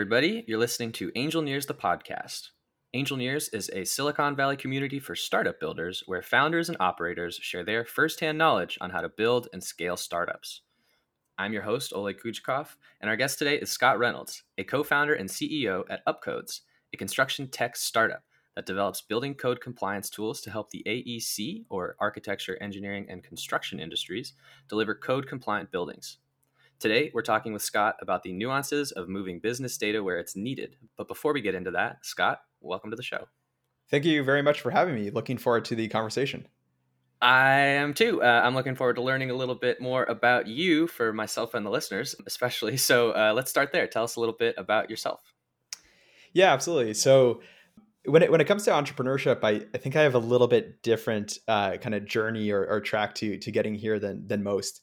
everybody. You're listening to Angelneers, the podcast. Angelneers is a Silicon Valley community for startup builders where founders and operators share their firsthand knowledge on how to build and scale startups. I'm your host, Oleg Kujikov, and our guest today is Scott Reynolds, a co founder and CEO at Upcodes, a construction tech startup that develops building code compliance tools to help the AEC, or architecture, engineering, and construction industries, deliver code compliant buildings. Today, we're talking with Scott about the nuances of moving business data where it's needed. But before we get into that, Scott, welcome to the show. Thank you very much for having me. Looking forward to the conversation. I am too. Uh, I'm looking forward to learning a little bit more about you for myself and the listeners, especially. So uh, let's start there. Tell us a little bit about yourself. Yeah, absolutely. So when it when it comes to entrepreneurship, I, I think I have a little bit different uh, kind of journey or, or track to to getting here than than most.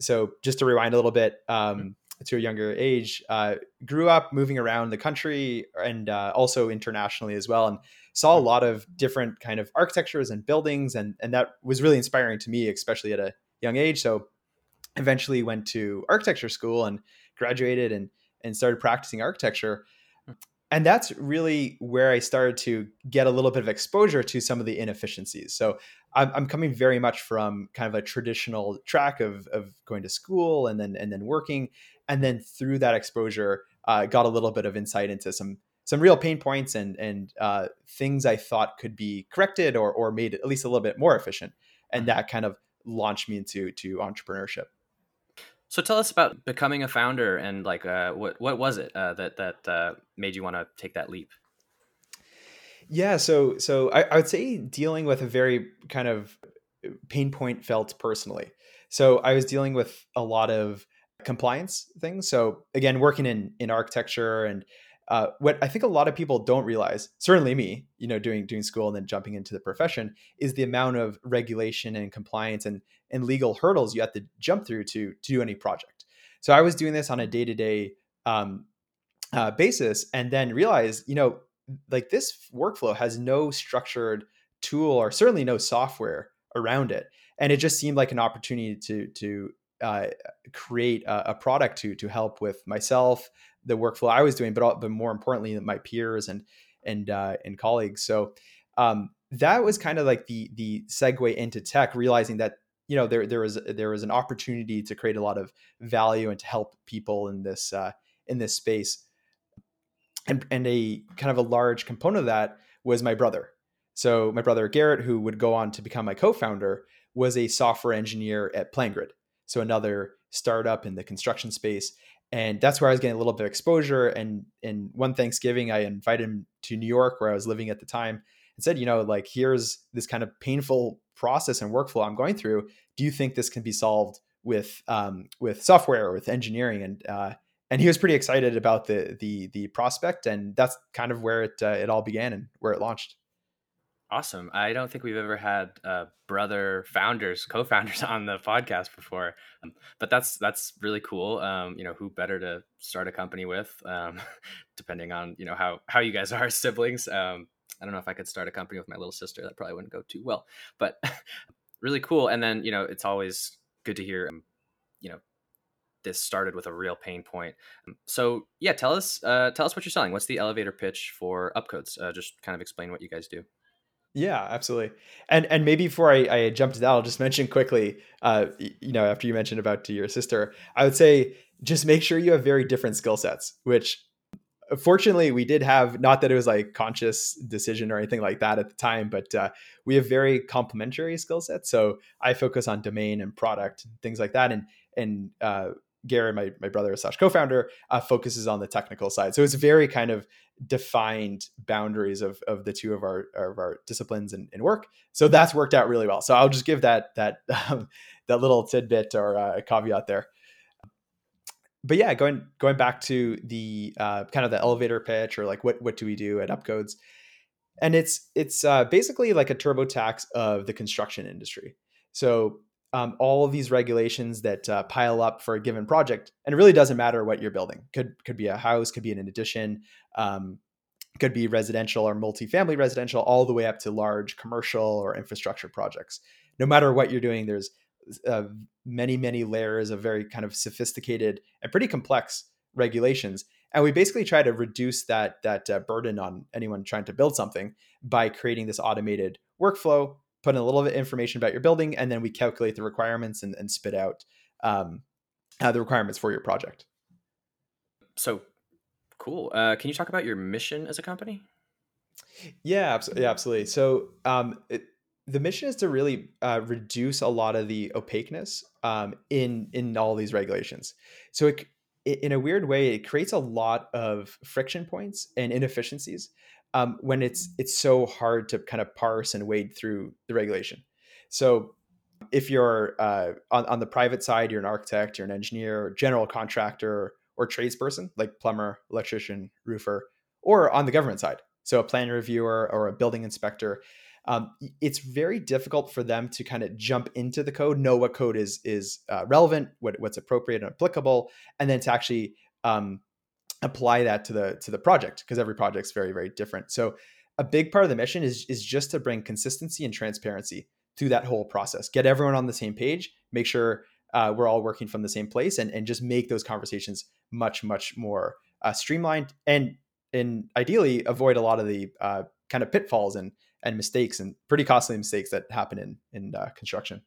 So just to rewind a little bit um, mm-hmm. to a younger age, uh, grew up moving around the country and uh, also internationally as well, and saw a mm-hmm. lot of different kind of architectures and buildings, and and that was really inspiring to me, especially at a young age. So eventually went to architecture school and graduated and and started practicing architecture and that's really where I started to get a little bit of exposure to some of the inefficiencies. So I'm, I'm, coming very much from kind of a traditional track of, of going to school and then and then working, and then through that exposure, uh, got a little bit of insight into some some real pain points and and uh, things I thought could be corrected or or made at least a little bit more efficient, and mm-hmm. that kind of launched me into to entrepreneurship. So tell us about becoming a founder and like uh, what what was it uh, that that uh, made you want to take that leap? Yeah, so so I, I, would say dealing with a very kind of uh, pain point felt personally. So I was dealing with a lot of compliance things. So again, working in in architecture and uh, what I think a lot of people don't realize, certainly me, you know, doing doing school and then jumping into the profession, is the amount of regulation and compliance and and legal hurdles you have to jump through to to do any project. So I was doing this on a day to day basis, and then realized, you know, like this workflow has no structured tool or certainly no software around it, and it just seemed like an opportunity to to uh, create a, a, product to to help with myself, the workflow I was doing, but but more importantly, my peers and and uh, and colleagues. So um, that was kind of like the the segue into tech, realizing that you know there there was there was an opportunity to create a lot of value and to help people in this uh, in this space. And and a kind of a large component of that was my brother. So my brother Garrett, who would go on to become my co-founder, was a software engineer at PlanGrid. So another startup in the construction space and that's where I was getting a little bit of exposure. And and one Thanksgiving, I invited him to New York, where I was living at the time, and said, you know, like here's this kind of painful process and workflow I'm going through. Do you think this can be solved with um, with software or with engineering? And uh, and he was pretty excited about the the the prospect, and that's kind of where it uh, it all began and where it launched. Awesome. I don't think we've ever had uh, brother founders, co-founders on the podcast before, um, but that's that's really cool. Um, you know, who better to start a company with, um, depending on you know how how you guys are siblings. Um, I don't know if I could start a company with my little sister. That probably wouldn't go too well, but really cool. And then you know, it's always good to hear. Um, you know, this started with a real pain point. Um, so yeah, tell us uh, tell us what you're selling. What's the elevator pitch for Upcodes? Uh, just kind of explain what you guys do. Yeah, absolutely. And and maybe before I, I jump to that, I'll just mention quickly, uh, you know, after you mentioned about to your sister, I would say just make sure you have very different skill sets, which uh, fortunately we did have not that it was like conscious decision or anything like that at the time but uh, we have very complementary skill sets so i focus on domain and product and things like that and and uh, Gary, my, my brother slash co-founder, uh, focuses on the technical side. So it's very kind of defined boundaries of, of the two of our of our disciplines and, and work. So that's worked out really well. So I'll just give that that um, that little tidbit or uh, caveat there. But yeah, going going back to the uh, kind of the elevator pitch or like what what do we do at Upcodes, and it's it's uh, basically like a TurboTax of the construction industry. So um, all of these regulations that uh, pile up for a given project, and it really doesn't matter what you're building. Could could be a house, could be an addition, um, could be residential or multifamily residential, all the way up to large commercial or infrastructure projects. No matter what you're doing, there's uh, many many layers of very kind of sophisticated and pretty complex regulations, and we basically try to reduce that that uh, burden on anyone trying to build something by creating this automated workflow put in a little bit of information about your building and then we calculate the requirements and, and spit out um, uh, the requirements for your project so cool uh, can you talk about your mission as a company yeah, absolutely. Yeah, absolutely. So um, it, the mission is to really uh, reduce a lot of the opaqueness um, in in all these regulations. So it, it, in a weird way, it creates a lot of friction points and inefficiencies um, when it's it's so hard to kind of parse and wade through the regulation. So if you're uh, on, on the private side, you're an architect, you're an engineer, general contractor, or tradesperson like plumber, electrician, roofer, or on the government side, so a plan reviewer or a building inspector, um, it's very difficult for them to kind of jump into the code, know what code is is uh, relevant, what, what's appropriate and applicable, and then to actually um, apply that to the to the project because every project's very very different. So a big part of the mission is is just to bring consistency and transparency through that whole process. Get everyone on the same page. Make sure uh, we're all working from the same place, and and just make those conversations much much more uh, streamlined and and ideally avoid a lot of the uh, kind of pitfalls and and mistakes and pretty costly mistakes that happen in in uh, construction.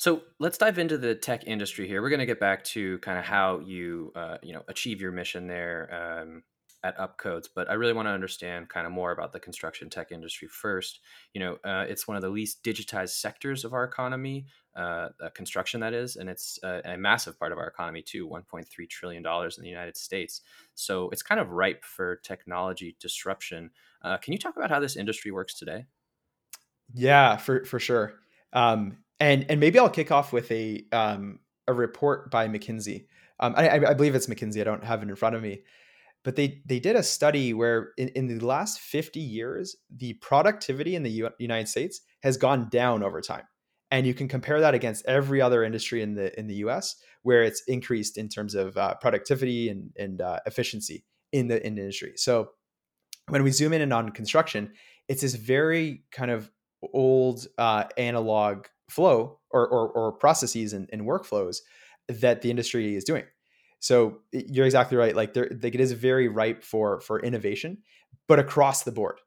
So let's dive into the tech industry here. We're going to get back to kind of how you uh, you know achieve your mission there um, at Upcodes, but I really want to understand kind of more about the construction tech industry first. You know, uh, it's one of the least digitized sectors of our economy, uh, construction that is, and it's a, a, massive part of our economy too, 1.3 trillion dollars in the United States. So it's kind of ripe for technology disruption. Uh, can you talk about how this industry works today? Yeah, for for sure. Um, and and maybe I'll kick off with a um, a report by McKinsey. Um, I, I, believe it's McKinsey. I don't have it in front of me, but they they did a study where in, in the last 50 years the productivity in the U- united states has gone down over time and you can compare that against every other industry in the in the us where it's increased in terms of uh, productivity and, and uh, efficiency in the, in the industry so when we zoom in on construction it's this very kind of old uh, analog flow or, or, or processes and, and workflows that the industry is doing so you're exactly right. Like there, like it is very ripe for for innovation, but across the board.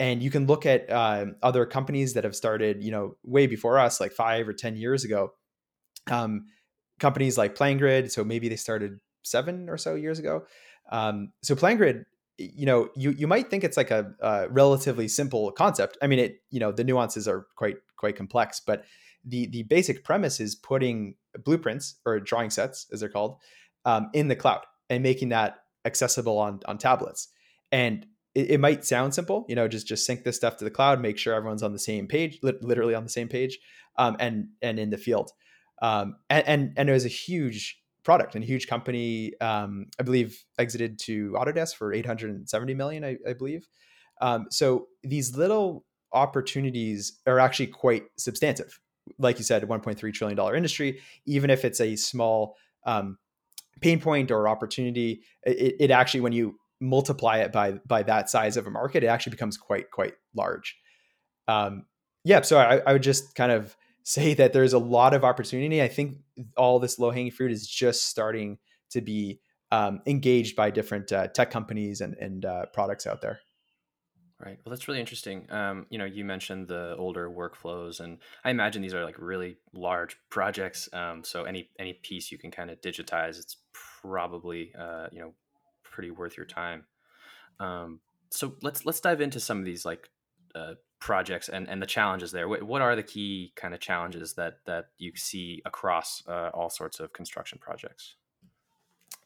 And you can look at uh, other companies that have started, you know, way before us, like five or ten years ago. Um, companies like PlanGrid. So maybe they started seven or so years ago. Um, so PlanGrid, you know, you you might think it's like a, a relatively simple concept. I mean, it you know the nuances are quite quite complex, but the the basic premise is putting blueprints or drawing sets, as they're called, um, in the cloud and making that accessible on on tablets. And it, it, might sound simple, you know, just just sync this stuff to the cloud, make sure everyone's on the same page, li- literally on the same page, um, and and in the field. Um, and, and and it was a huge product and a huge company. Um, I believe exited to Autodesk for 870 million, I, I believe. Um, so these little opportunities are actually quite substantive. Like you said, 1.3 trillion dollar industry. Even if it's a small um, pain point or opportunity, it, it actually when you multiply it by by that size of a market, it actually becomes quite quite large. Um, yeah, so I, I would just kind of say that there's a lot of opportunity. I think all this low hanging fruit is just starting to be um, engaged by different uh, tech companies and, and uh, products out there. Right. Well, that's really interesting. Um, you know, you mentioned the older workflows, and I imagine these are like really large projects. Um, so any any piece you can kind of digitize, it's probably uh, you know pretty worth your time. Um, so let's let's dive into some of these like uh, projects and, and the challenges there. What, what are the key kind of challenges that that you see across uh, all sorts of construction projects?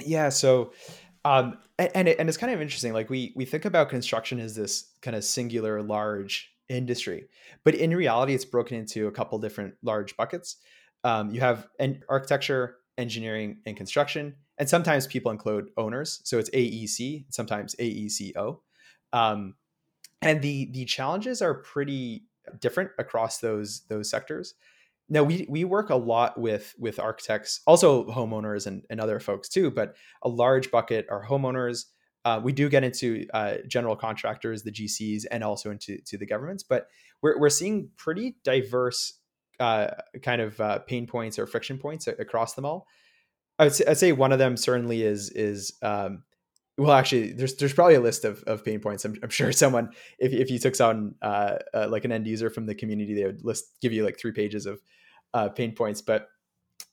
Yeah. So um, and and, it, and it's kind of interesting. Like we we think about construction as this kind of singular large industry, but in reality, it's broken into a couple different large buckets. Um, you have an architecture, engineering, and construction, and sometimes people include owners. So it's AEC, sometimes AECO. Um, and the the challenges are pretty different across those those sectors. Now we we work a lot with with architects, also homeowners and, and other folks too, but a large bucket are homeowners. Uh, we do get into uh, general contractors, the GCs, and also into to the governments, but we're we're seeing pretty diverse uh, kind of uh, pain points or friction points across them all. I would say, I'd say one of them certainly is is um, well actually there's there's probably a list of, of pain points. I'm, I'm sure someone if, if you took on uh, uh, like an end user from the community they would list give you like three pages of uh, pain points. But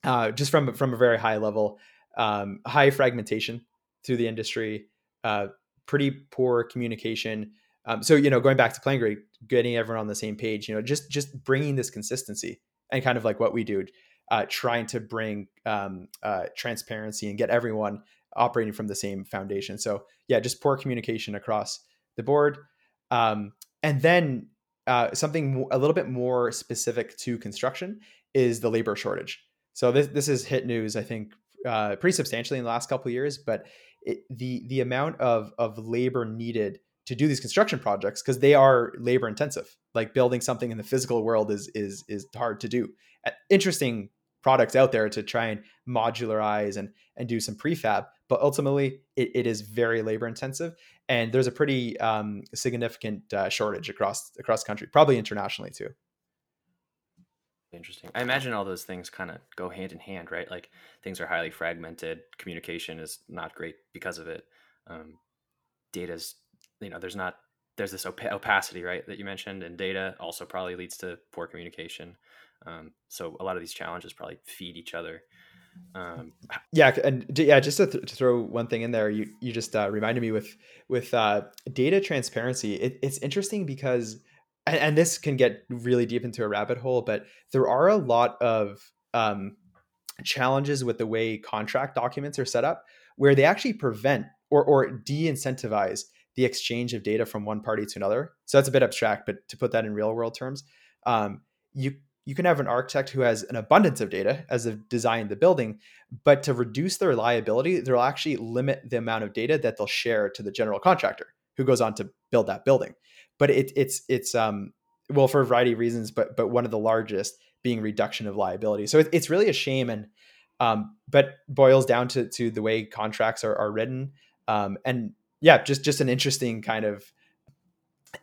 uh, just from from a very high level um, high fragmentation through the industry uh, pretty poor communication. Um, so you know going back to PlanGrid getting everyone on the same page you know just just bringing this consistency and kind of like what we do uh, trying to bring um, transparency and get everyone operating from the same foundation. So yeah, just poor communication across the board. Um, and then uh, something a little bit more specific to construction is the labor shortage. So this this has hit news, I think, uh, pretty substantially in the last couple years. But it, the the amount of of labor needed to do these construction projects because they are labor intensive. Like building something in the physical world is is is hard to do. Interesting products out there to try and modularize and and do some prefab but ultimately it, it is very labor intensive and there's a pretty um, significant uh, shortage across across country probably internationally too. Interesting. I imagine all those things kind of go hand in hand right? Like things are highly fragmented communication is not great because of it. Um, data's you know there's not there's this op- opacity right that you mentioned and data also probably leads to poor communication um, so a lot of these challenges probably feed each other um, yeah, and yeah, just to, th- to, throw one thing in there, you you just uh, reminded me with with uh, data transparency. It, it's interesting because, and, and, this can get really deep into a rabbit hole, but there are a lot of um, challenges with the way contract documents are set up, where they actually prevent or or de-incentivize the exchange of data from one party to another. So that's a bit abstract, but to put that in real world terms, um, you you can have an architect who has an abundance of data as they've designed the building, but to reduce their liability, they'll actually limit the amount of data that they'll share to the general contractor who goes on to build that building. But it, it's it's um well for a variety of reasons, but but one of the largest being reduction of liability. So it, it's really a shame, and um, but boils down to to the way contracts are, are written, um, and yeah, just just an interesting kind of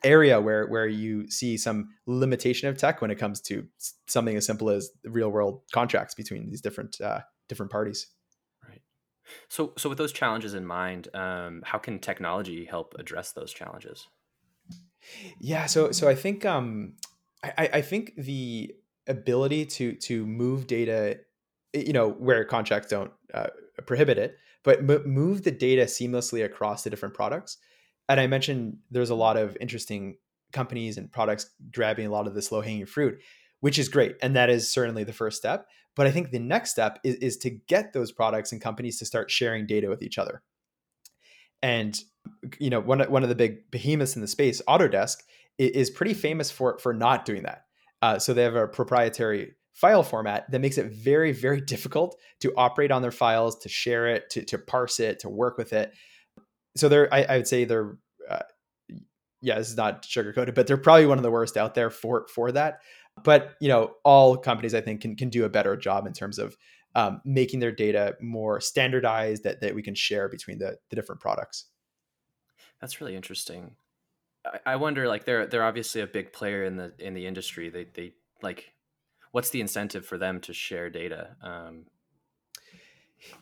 area where where you see some limitation of tech when it comes to something as simple as real world contracts between these different uh, different parties. Right. So so with those challenges in mind, um, how can technology help address those challenges? Yeah. So so I think um, I, I think the ability to to move data, you know, where contracts don't uh, prohibit it, but move the data seamlessly across the different products and I mentioned there's a lot of interesting companies and products grabbing a lot of this low hanging fruit, which is great. And that is certainly the first step. But I think the next step is, is to get those products and companies to start sharing data with each other. And you know, one, one of the big behemoths in the space, Autodesk, is pretty famous for, for not doing that. Uh, so they have a proprietary file format that makes it very, very difficult to operate on their files, to share it, to, to parse it, to work with it so they're I, I would say they're uh, yeah this is not sugarcoated but they're probably one of the worst out there for for that. But you know all companies i think can, can do a better job in terms of um, making their data more standardized that, that we can share between the, the different products. That's really interesting. I, I wonder like they're they're obviously a big player in the in the industry. They they like what's the incentive for them to share data? Um,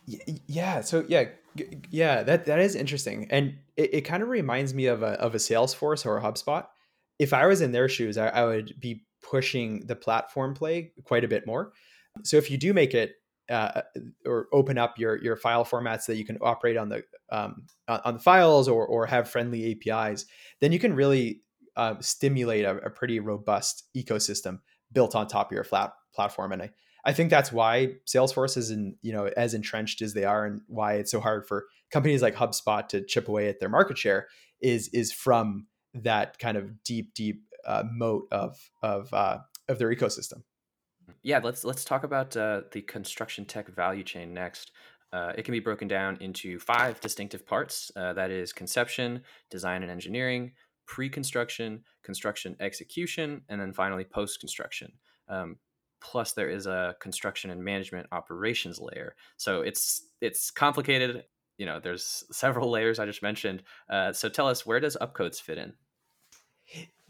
yeah so yeah yeah that that is interesting and it, it kind of reminds me of a of a salesforce or a hubspot. If i was in their shoes I, I, would be pushing the platform play quite a bit more. So if you do make it uh, or open up your your file formats that you can operate on the um, on the files or or have friendly apis then you can really uh, stimulate a, a pretty robust ecosystem built on top of your flat platform and i I think that's why Salesforce is in, you know, as entrenched as they are and why it's so hard for companies like HubSpot to chip away at their market share is is from that kind of deep, deep uh, moat of of uh, of their ecosystem. Yeah, let's let's talk about uh, the construction tech value chain next. Uh, it can be broken down into five distinctive parts. Uh, that is conception, design and engineering, pre-construction, construction execution, and then finally post-construction. Um, plus there is a construction and management operations layer so it's it's complicated you know there's several layers i just mentioned uh, so tell us where does upcodes fit in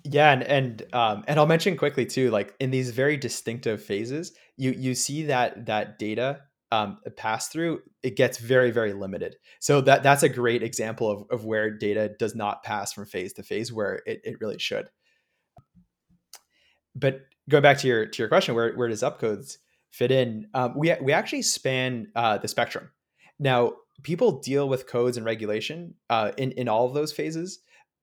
yeah and and um, and i'll mention quickly too like in these very distinctive phases you you see that that data um, pass through, it gets very, very limited. So that that's a great example of, of where data does not pass from phase to phase where it, it really should. But going back to your to your question, where, where does upcodes fit in? Um, we we actually span uh, the spectrum. Now, people deal with codes and regulation uh, in in all of those phases,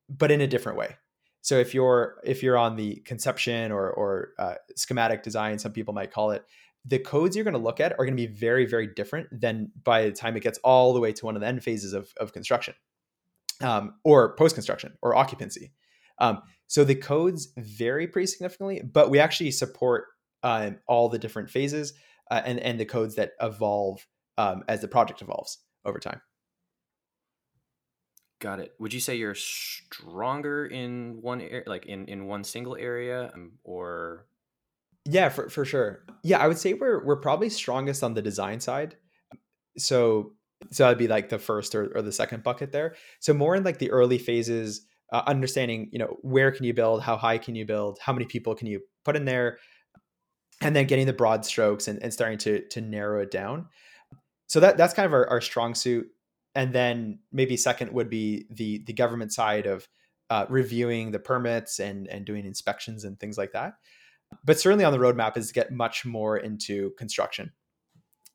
but in a different way. So if you're if you're on the conception or or uh, schematic design, some people might call it, the codes you're going to look at are going to be very, very different than by the time it gets all the way to one of the end phases of, of construction um, or post construction or occupancy. Um, so the codes vary pretty significantly, but we actually support uh, all the different phases uh, and, and the codes that evolve um, as the project evolves over time. Got it. Would you say you're stronger in one area, like in, in one single area, um, or yeah, for, for sure. Yeah, I would say we're we're probably strongest on the design side. So so that'd be like the first or, or the second bucket there. So more in like the early phases, uh, understanding you know where can you build, how high can you build, how many people can you put in there, and then getting the broad strokes and, and starting to to narrow it down. So that that's kind of our, our strong suit. And then maybe second would be the the government side of uh, reviewing the permits and and doing inspections and things like that but certainly on the roadmap is to get much more into construction.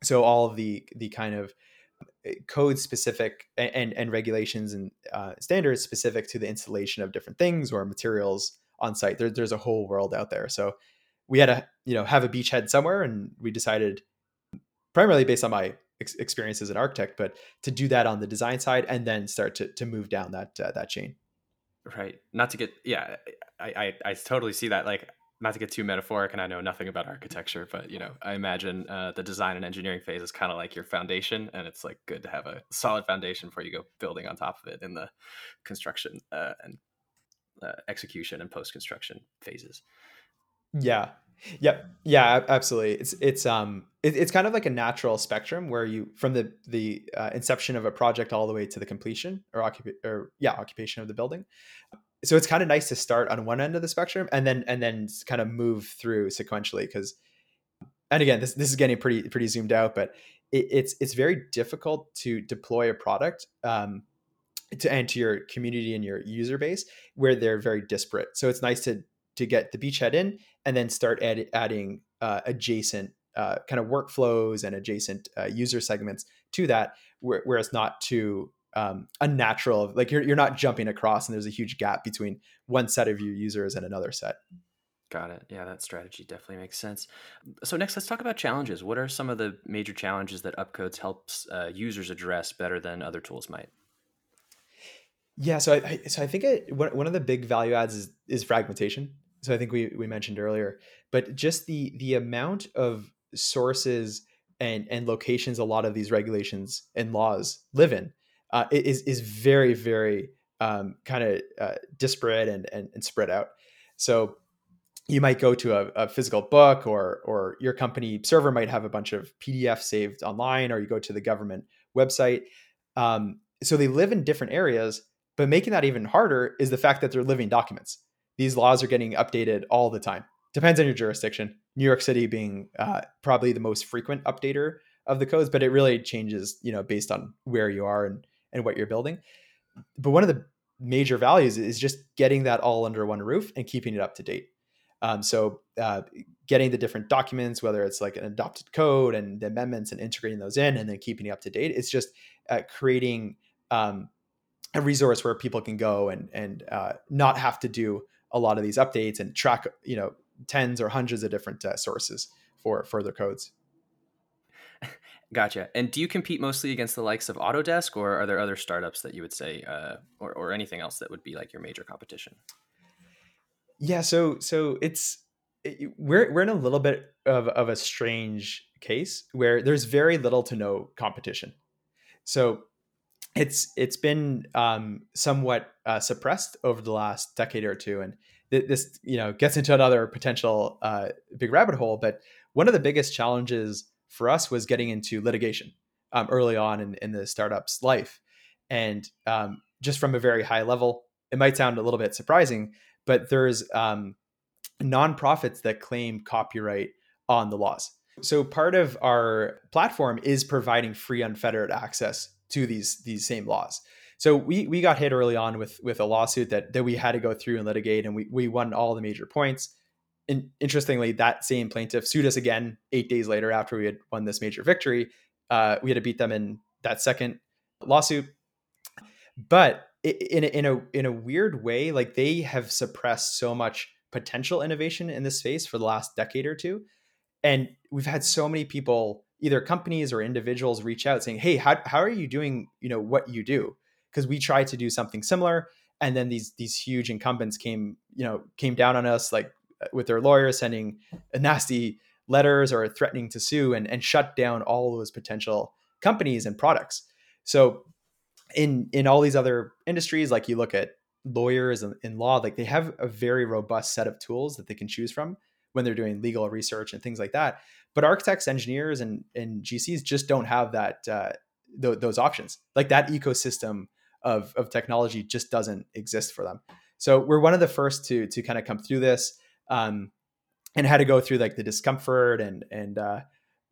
So all of the the kind of code specific and and regulations and uh, standards specific to the installation of different things or materials on site. There, there's a whole world out there. So we had to you know have a beachhead somewhere, and we decided primarily based on my ex- experience as an architect, but to do that on the design side and then start to to move down that uh, that chain. Right. Not to get yeah, I, I I totally see that. Like not to get too metaphoric and i know nothing about architecture but you know i imagine uh, the design and engineering phase is kind of like your foundation and it's like good to have a solid foundation before you go building on top of it in the construction uh, and uh, execution and post construction phases. Yeah. Yep. Yeah absolutely. It's it's um it, it's kind of like a natural spectrum where you from the the uh, inception of a project all the way to the completion or occup or yeah occupation of the building so it's kind of nice to start on one end of the spectrum and then and then kind of move through sequentially because and again this this is getting pretty pretty zoomed out but it, it's it's very difficult to deploy a product um, to and to your community and your user base where they're very disparate. So it's nice to to get the beachhead in and then start add, adding uh, adjacent uh, kind of workflows and adjacent uh, user segments to that where, where it's not too um, unnatural. Like you're you're not jumping across, and there's a huge gap between one set of your users and another set. Got it. Yeah, that strategy definitely makes sense. So next, let's talk about challenges. What are some of the major challenges that Upcodes helps uh, users address better than other tools might? Yeah, so I, so I think it, one of the big value adds is is fragmentation. So I think we we mentioned earlier, but just the the amount of sources and and locations a lot of these regulations and laws live in uh, is is very very um, kind of uh, disparate and, and, and spread out. So you might go to a, a, physical book, or or your company server might have a bunch of PDFs saved online, or you go to the government website. Um, so they live in different areas, but making that even harder is the fact that they're living documents. These laws are getting updated all the time. Depends on your jurisdiction. New York City being uh, probably the most frequent updater of the codes, but it really changes, you know, based on where you are and and what you're building. But one of the major values is just getting that all under one roof and keeping it up to date. Um, so uh, getting the different documents, whether it's like an adopted code and the amendments and integrating those in and then keeping it up to date, it's just uh, creating um, a resource where people can go and and uh, not have to do a lot of these updates and track you know tens or hundreds of different uh, sources for further codes. Gotcha. And do you compete mostly against the likes of Autodesk, or are there other startups that you would say, uh, or or anything else that would be like your major competition? Yeah. So so it's it, we're we're in a little bit of of a strange case where there's very little to no competition. So it's it's been um, somewhat uh, suppressed over the last decade or two, and th- this you know gets into another potential uh, big rabbit hole. But one of the biggest challenges for us was getting into litigation um, early on in, in the startup's life. And um, just from a very high level, it might sound a little bit surprising, but there's um, nonprofits that claim copyright on the laws. So part of our platform is providing free unfettered access to these these same laws. So we we got hit early on with with a lawsuit that that we had to go through and litigate, and we we won all the major points. And interestingly, that same plaintiff sued us again eight days later after we had won this major victory. Uh, we had to beat them in that second lawsuit, but in a, in a in a weird way, like they have suppressed so much potential innovation in this space for the last decade or two, and we've had so many people, either companies or individuals, reach out saying, "Hey, how how are you doing? You know what you do?" because we tried to do something similar and then these these huge incumbents came you know came down on us like with their lawyers sending nasty letters or threatening to sue and, and shut down all those potential companies and products. So in in all these other industries like you look at lawyers in, in law like they have a very robust set of tools that they can choose from when they're doing legal research and things like that. But architects engineers and, and gcs just don't have that uh, th- those options. Like that ecosystem of, of technology just doesn't exist for them. So we're one of the first to to kind of come through this um, and had to go through like the discomfort and and uh,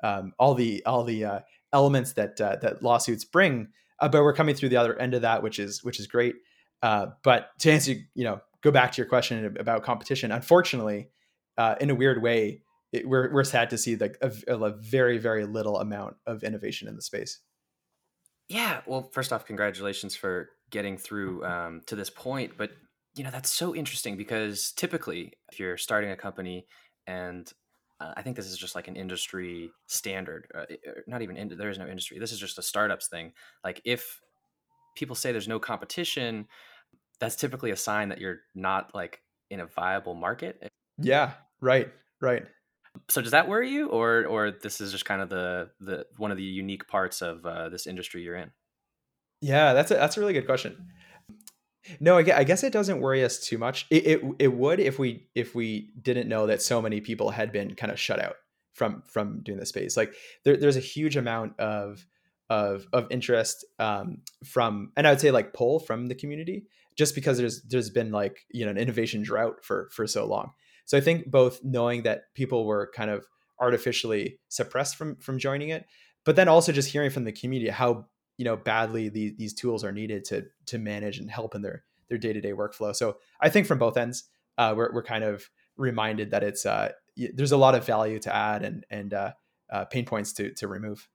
um, all the all the uh, elements that uh, that lawsuits bring. Uh, but we're coming through the other end of that, which is which is great. Uh, but to answer, you know, go back to your question about competition. Unfortunately, uh, in a weird way, it, we're we're sad to see like a, a very very little amount of innovation in the space. Yeah. Well, first off, congratulations for getting through um, to this point. But you know that's so interesting because typically, if you're starting a company, and uh, I think this is just like an industry standard, uh, er, not even in, there is no industry. This is just a startups thing. Like if people say there's no competition, that's typically a sign that you're not like in a viable market. Yeah. Right. Right so does that worry you or or this is just kind of the the one of the unique parts of uh, this industry you're in yeah that's a that's a really good question no I guess it doesn't worry us too much. It, it, it would if we if we didn't know that so many people had been kind of shut out from from doing the space. Like there, there's a huge amount of of of interest um, from and i would say like pull from the community just because there's there's been like you know an innovation drought for for so long. So I think both knowing that people were kind of artificially suppressed from from joining it, but then also just hearing from the community how you know badly these these tools are needed to to manage and help in their their day to day workflow. So I think from both ends, uh, we're we're kind of reminded that it's uh, there's a lot of value to add and and uh, uh, pain points to to remove.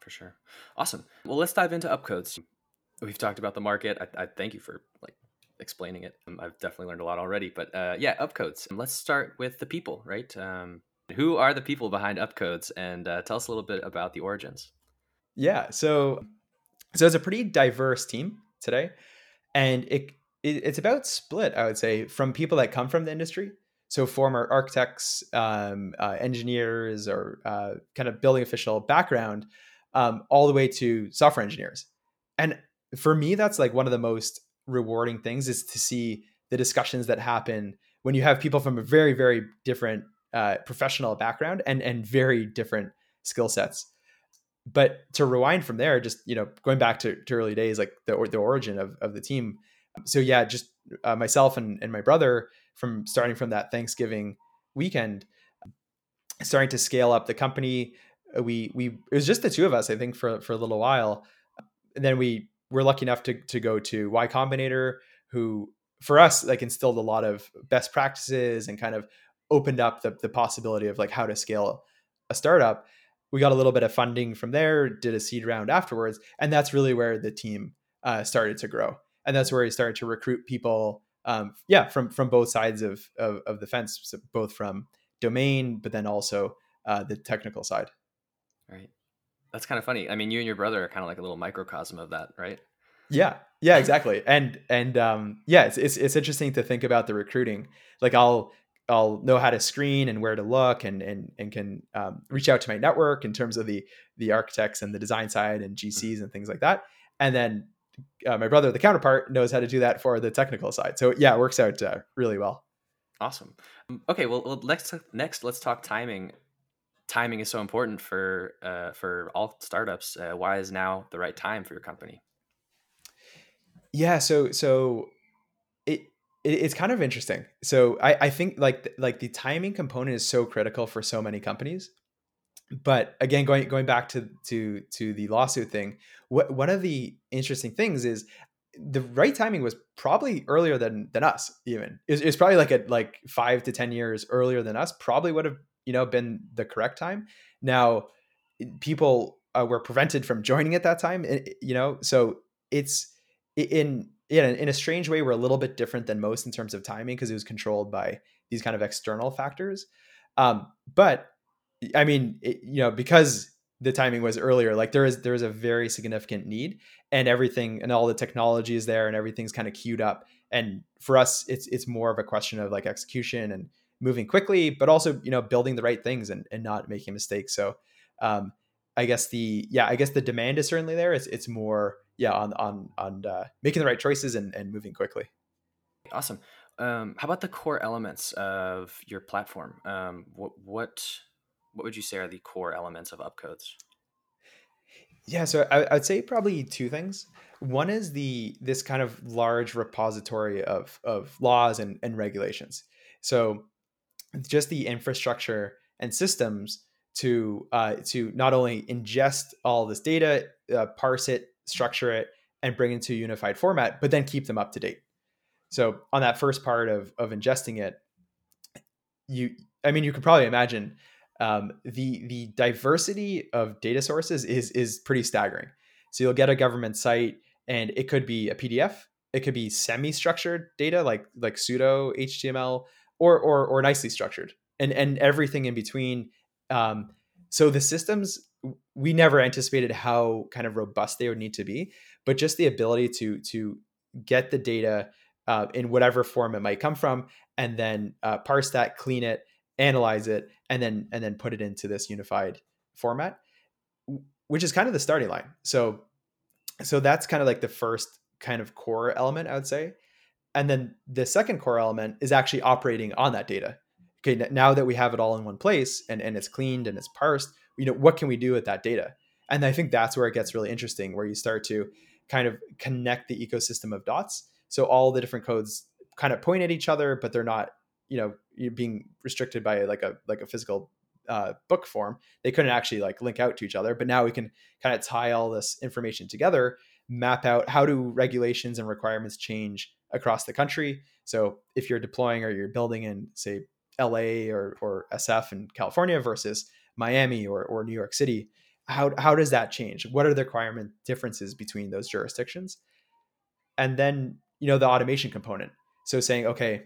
For sure, awesome. Well, let's dive into upcodes. We've talked about the market. I, I thank you for like explaining it. Um, I've definitely learned a lot already. But uh, yeah, upcodes. Let's start with the people, right? Um, who are the people behind upcodes, and uh, tell us a little bit about the origins. Yeah, so so it's a pretty diverse team today, and it, it it's about split. I would say from people that come from the industry, so former architects, um, uh, engineers, or uh, kind of building official background, um, all the way to software engineers. And for me, that's like one of the most rewarding things is to see the discussions that happen when you have people from a very very different uh, professional background and and very different skill sets but to rewind from there just you know going back to, to early days like the, the origin of, of the team. So yeah just uh, myself and, and my brother from starting from that thanksgiving weekend starting to scale up the company. Uh, we we it was just the two of us i think for for a little while. And then we we're lucky enough to to go to Y Combinator, who for us like instilled a lot of best practices and kind of opened up the, the possibility of like how to scale a startup. We got a little bit of funding from there, did a seed round afterwards, and that's really where the team uh, started to grow. And that's where he started to recruit people, um, yeah, from from both sides of of, of the fence, so both from domain, but then also uh, the technical side. Right. That's kind of funny. I mean, you and your brother are kind of like a little microcosm of that, right? Yeah. Yeah, exactly. And and um yeah, it's it's it's interesting to think about the recruiting. Like I'll I'll know how to screen and where to look and and and can um, reach out to my network in terms of the the architects and the design side and GCs mm-hmm. and things like that. And then uh, my brother, the counterpart, knows how to do that for the technical side. So yeah, it works out uh, really well. Awesome. Um, okay, well, well, next next let's talk timing timing is so important for uh, for all startups. Uh, why is now the right time for your company? Yeah, so so it it's kind of interesting. So I I think like like the timing component is so critical for so many companies. but again, going going back to to to the lawsuit thing, what one of the interesting things is the right timing was probably earlier than than us. Even It's it probably like a like five to ten years earlier than us. Probably would have you know been the correct time. Now, people uh, were prevented from joining at that time. You know, so it's in in in a strange way we're a little bit different than most in terms of timing because it was controlled by these kind of external factors. Um, but I mean, it, you know, because the timing was earlier, like there is there is a very significant need, and everything and all the technology is there, and everything's kind of queued up. And for us, it's it's more of a question of like execution and moving quickly, but also you know building the right things and and not making mistakes. So, um, I guess the yeah, I guess the demand is certainly there. It's it's more yeah on on on uh, making the right choices and and moving quickly. Awesome. Um, how about the core elements of your platform? Um, what what what would you say are the core elements of Upcodes? Yeah, so I, I'd say probably two things. One is the this kind of large repository of of laws and, and regulations. So just the infrastructure and systems to uh, to not only ingest all this data, uh, parse it, structure it, and bring into a unified format, but then keep them up to date. So on that first part of of ingesting it, you I mean you could probably imagine um, the the diversity of data sources is is pretty staggering. So you'll get a government site, and it could be a PDF, it could be semi-structured data like like pseudo HTML, or or or nicely structured, and and everything in between. Um, so the systems we never anticipated how kind of robust they would need to be, but just the ability to to get the data uh, in whatever form it might come from, and then uh, parse that, clean it, analyze it and then and then put it into this unified format which is kind of the starting line. So so that's kind of like the first kind of core element i would say. And then the second core element is actually operating on that data. Okay now that we have it all in one place and, and it's cleaned and it's parsed you know what can we do with that data? And i think that's where it gets really interesting where you start to kind of connect the ecosystem of dots. So all the different codes kind of point at each other but they're not you know being restricted by like a like a physical uh, book form. They couldn't actually like link out to each other but now we can kind of tie all this information together map out how do regulations and requirements change across the country. So if you're deploying or you're building in say la or, or sf in california versus miami or, or new york city how, how does that change what are the requirement differences between those jurisdictions and then you know the automation component so saying okay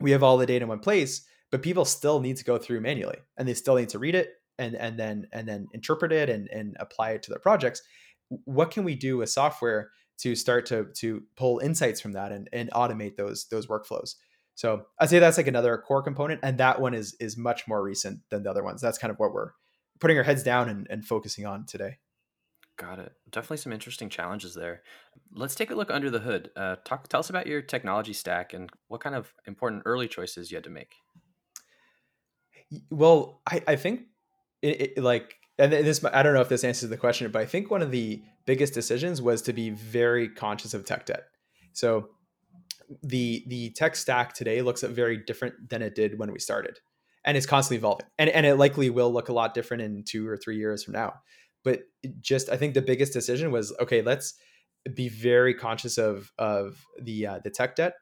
we have all the data in one place, but people still need to go through manually and they still need to read it and and then and then interpret it and, and apply it to their projects. What can we do with software to start to to pull insights from that and, and automate those those workflows? So I'd say that's like another core component, and that one is is much more recent than the other ones. That's kind of what we're putting our heads down and, and focusing on today. Got it. Definitely some interesting challenges there. Let's take a look under the hood. Uh, talk, tell us about your technology stack and what kind of important early choices you had to make. Well, I, I think it, it, like, and this I don't know if this answers the question, but I think one of the biggest decisions was to be very conscious of tech debt. So the the tech stack today looks very different than it did when we started, and it's constantly evolving, and and it likely will look a lot different in two or three years from now but just I think the biggest decision was okay, let's be very conscious of of the uh, the tech debt.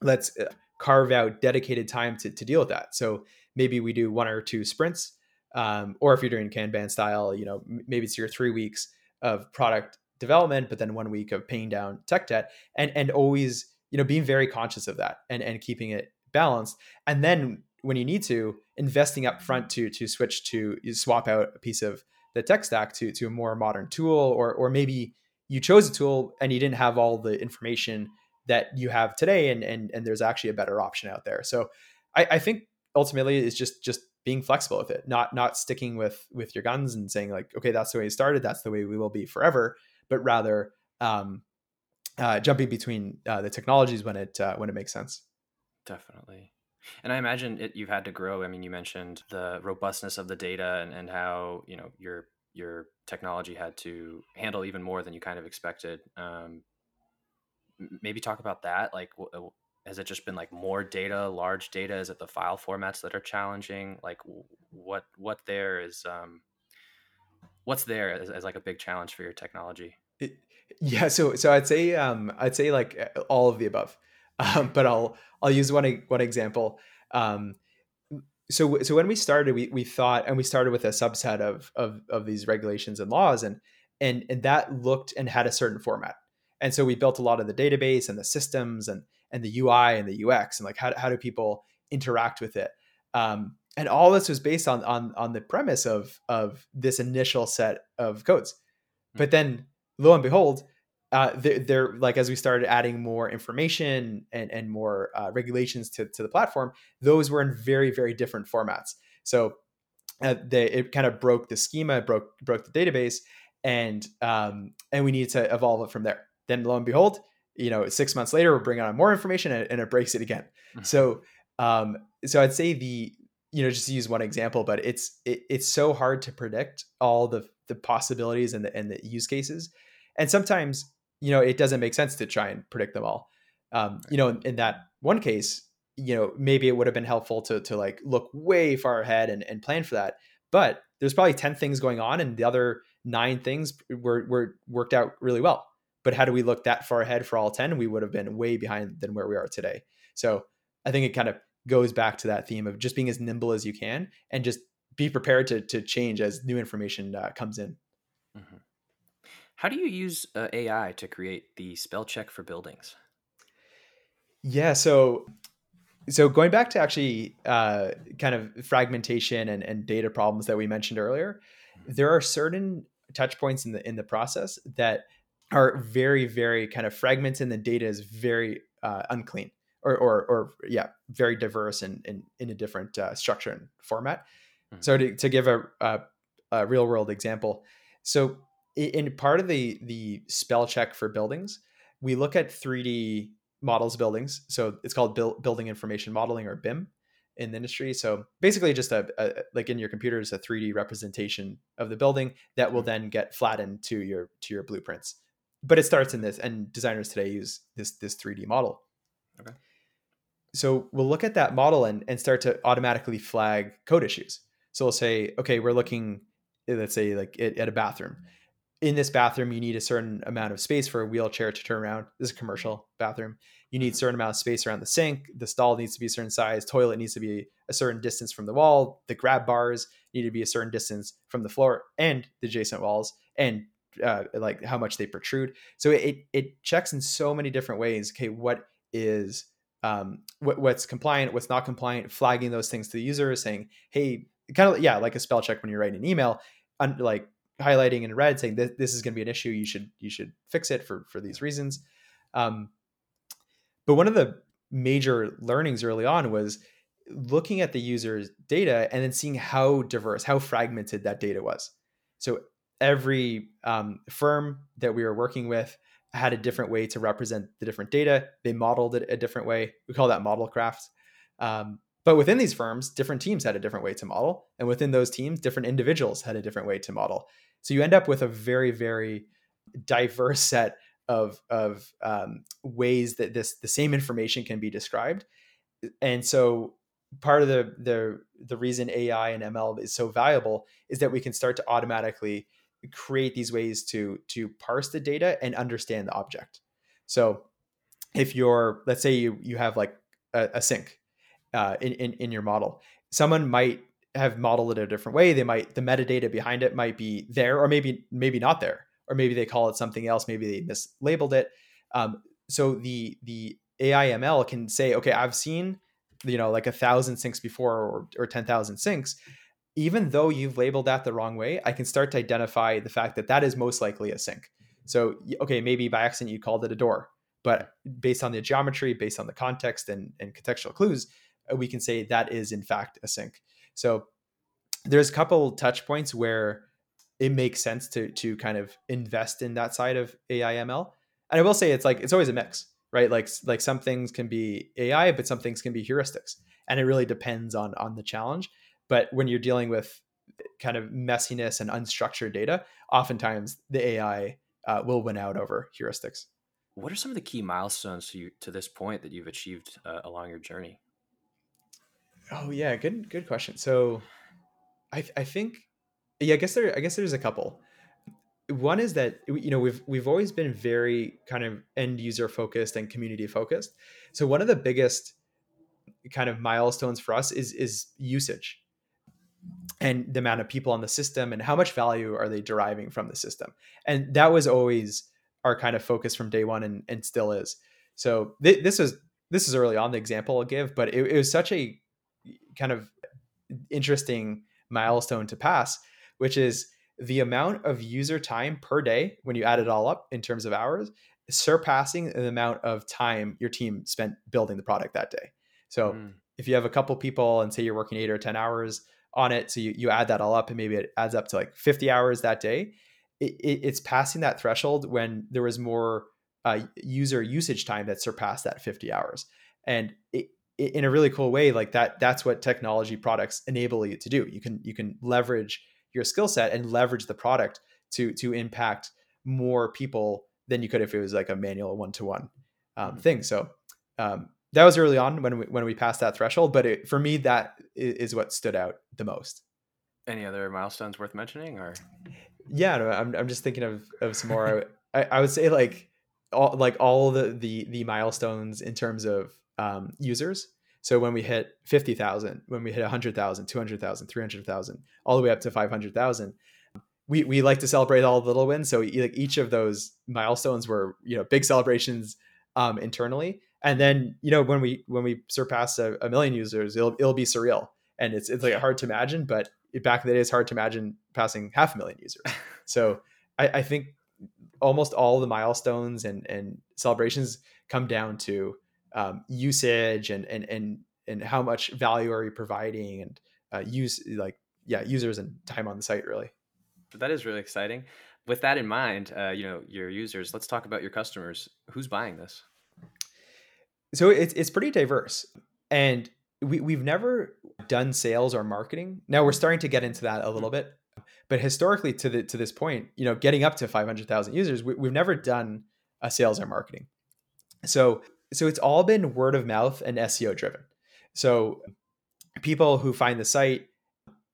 Let's uh, carve out dedicated time to, to deal with that. So maybe we do one or two sprints, um, or if you're doing Kanban style, you know, maybe it's your three weeks of product development, but then one week of paying down tech debt, and and always you know being very conscious of that and and keeping it balanced. And then when you need to, investing up front to to switch to swap out a piece of the tech stack to to a more modern tool or or maybe you chose a tool and you didn't have all the information that you have today and and and there's actually a better option out there so i, I think ultimately it's just just being flexible with it not not sticking with with your guns and saying like okay that's the way it started that's the way we will be forever but rather um uh, jumping between uh, the technologies when it uh, when it makes sense definitely and I imagine it, you've had to grow. I mean, you mentioned the robustness of the data and, and how you know your your technology had to handle even more than you kind of expected. Um, maybe talk about that. Like, w- has it just been like more data, large data? Is it the file formats that are challenging? Like, what what there is um, what's there as, as like a big challenge for your technology? It, yeah, so so I'd say um, I'd say like all of the above, um, but I'll I'll use one one example. Um, so so when we started, we we thought, and we started with a subset of of of these regulations and laws, and and and that looked and had a certain format. And so we built a lot of the database and the systems and and the UI and the UX and like how how do people interact with it. Um, and all this was based on on on the premise of of this initial set of codes. Hmm. But then lo and behold, uh, they're, they're, like as we started adding more information and and more uh, regulations to to the platform, those were in very very different formats. So uh, they it kind of broke the schema, broke broke the database, and um, and we needed to evolve it from there. Then lo and behold, you know, six months later, we're bringing on more information and, and it breaks it again. Mm-hmm. So um, so I'd say the you know just to use one example, but it's it, it's so hard to predict all the the possibilities and the and the use cases, and sometimes you know it doesn't make sense to try and predict them all. Um, you know, in, in that one case, you know maybe it would have been helpful to to like look way far ahead and, and plan for that. But there's probably 10 things going on and the other nine things were, were worked out really well. But had we looked that far ahead for all 10 we would have been way behind than where we are today. So i think it kind of goes back to that theme of just being as nimble as you can and just be prepared to, to change as new information uh, comes in. Mm-hmm. How do you use uh, AI to create the spell check for buildings? Yeah, so so going back to actually uh, kind of fragmentation and, and data problems that we mentioned earlier, mm-hmm. there are certain touch points in the in the process that are very very kind of fragmented and the data is very uh, unclean or, or, or yeah, very diverse and in, in, in, a different uh, structure and format. Mm-hmm. So to, to give a, a, a, real world example, so in part of the the spell check for buildings, we look at 3D models buildings. So it's called building information modeling or BIM in the industry. So basically, just a, a like in your computer is a 3D representation of the building that will mm-hmm. then get flattened to your to your blueprints. But it starts in this, and designers today use this this 3D model. Okay so we'll look at that model and, and start to automatically flag code issues. So we'll say, okay, we're looking, let's say like at, at, a bathroom. In this bathroom, you need a certain amount of space for a wheelchair to turn around. This is a commercial bathroom. You need a certain amount of space around the sink. The stall needs to be a certain size. Toilet needs to be a certain distance from the wall. The grab bars need to be a certain distance from the floor and the adjacent walls, and uh, like how much they protrude. So it it checks in so many different ways. Okay, what is um, what, what's compliant, what's not compliant, flagging those things to the user, saying, hey, kind of yeah, like a spell check when you're writing an email, un- like highlighting in red, saying this, this is going to be an issue. You should you should fix it for for these reasons. Um, but one of the major learnings early on was looking at the user's data and then seeing how diverse, how fragmented that data was. So every um, firm that we were working with had a different way to represent the different data. They modeled it a different way. We call that model craft. Um, but within these firms, different teams had a different way to model. And within those teams, different individuals had a different way to model. So you end up with a very, very diverse set of, of um, ways that this the same information can be described. And so part of the, the the reason AI and ML is so valuable is that we can start to automatically create these ways to to parse the data and understand the object. So if you're let's say you you have like a, a sink uh, in, in in your model, someone might have modeled it a different way. They might the metadata behind it might be there, or maybe maybe not there, or maybe they call it something else. Maybe they mislabeled it. Um, so the the AIML can say, okay, I've seen you know like a thousand sinks before or, or 10,000 sinks even though you've labeled that the wrong way, I can start to identify the fact that that is most likely a sink. So, okay, maybe by accident you called it a door, but based on the geometry, based on the context and, and contextual clues, we can say that is in fact a sink. So, there's a couple touch points where it makes sense to to kind of invest in that side of AIML. And I will say it's like it's always a mix, right? Like like some things can be AI, but some things can be heuristics, and it really depends on on the challenge. But when you're dealing with kind of messiness and unstructured data, oftentimes the AI uh, will win out over heuristics. What are some of the key milestones to you to this point that you've achieved uh, along your journey? Oh yeah, good good question. So I, I think, yeah, I guess there, I guess there's a couple. One is that you know we've we've always been very kind of end user focused and community focused. So one of the biggest kind of milestones for us is is usage and the amount of people on the system and how much value are they deriving from the system and that was always our kind of focus from day one and, and still is so th- this is this is early on the example i'll give but it, it was such a kind of interesting milestone to pass which is the amount of user time per day when you add it all up in terms of hours surpassing the amount of time your team spent building the product that day so mm. if you have a couple people and say you're working eight or 10 hours on it, so you, you add that all up and maybe it adds up to like 50 hours that day, it, it, it's passing that threshold when there was more uh, user usage time that surpassed that 50 hours. And it, in a really cool way, like that, that's what technology products enable you to do. You can, you can leverage your skill set and leverage the product to, to impact more people than you could if it was like a manual one-to-one um, mm-hmm. thing. So um, that was early on when we when we passed that threshold. But it, for me, that is what stood out the most. Any other milestones worth mentioning, or? Yeah, no, I'm I'm just thinking of of some more. I, I would say like all like all the the the milestones in terms of um, users. So when we hit 50,000, when we hit 100,000, 200,000, 300,000, all the way up to 500,000, we, we like to celebrate all the little wins. So like each of those milestones were, you know, big celebrations um, internally and then you know when we when we surpass a, a million users it'll, it'll be surreal and it's it's like hard to imagine but back in the day it's hard to imagine passing half a million users so I, I think almost all the milestones and and celebrations come down to um, usage and and and and how much value are you providing and uh, use like yeah users and time on the site really. That is really exciting. With that in mind uh, you know your users let's talk about your customers. Who's buying this? So it's it's pretty diverse, and we we've never done sales or marketing. Now we're starting to get into that a little bit, but historically to the to this point, you know, getting up to five hundred thousand users, we, we've never done a sales or marketing. So so it's all been word of mouth and SEO driven. So people who find the site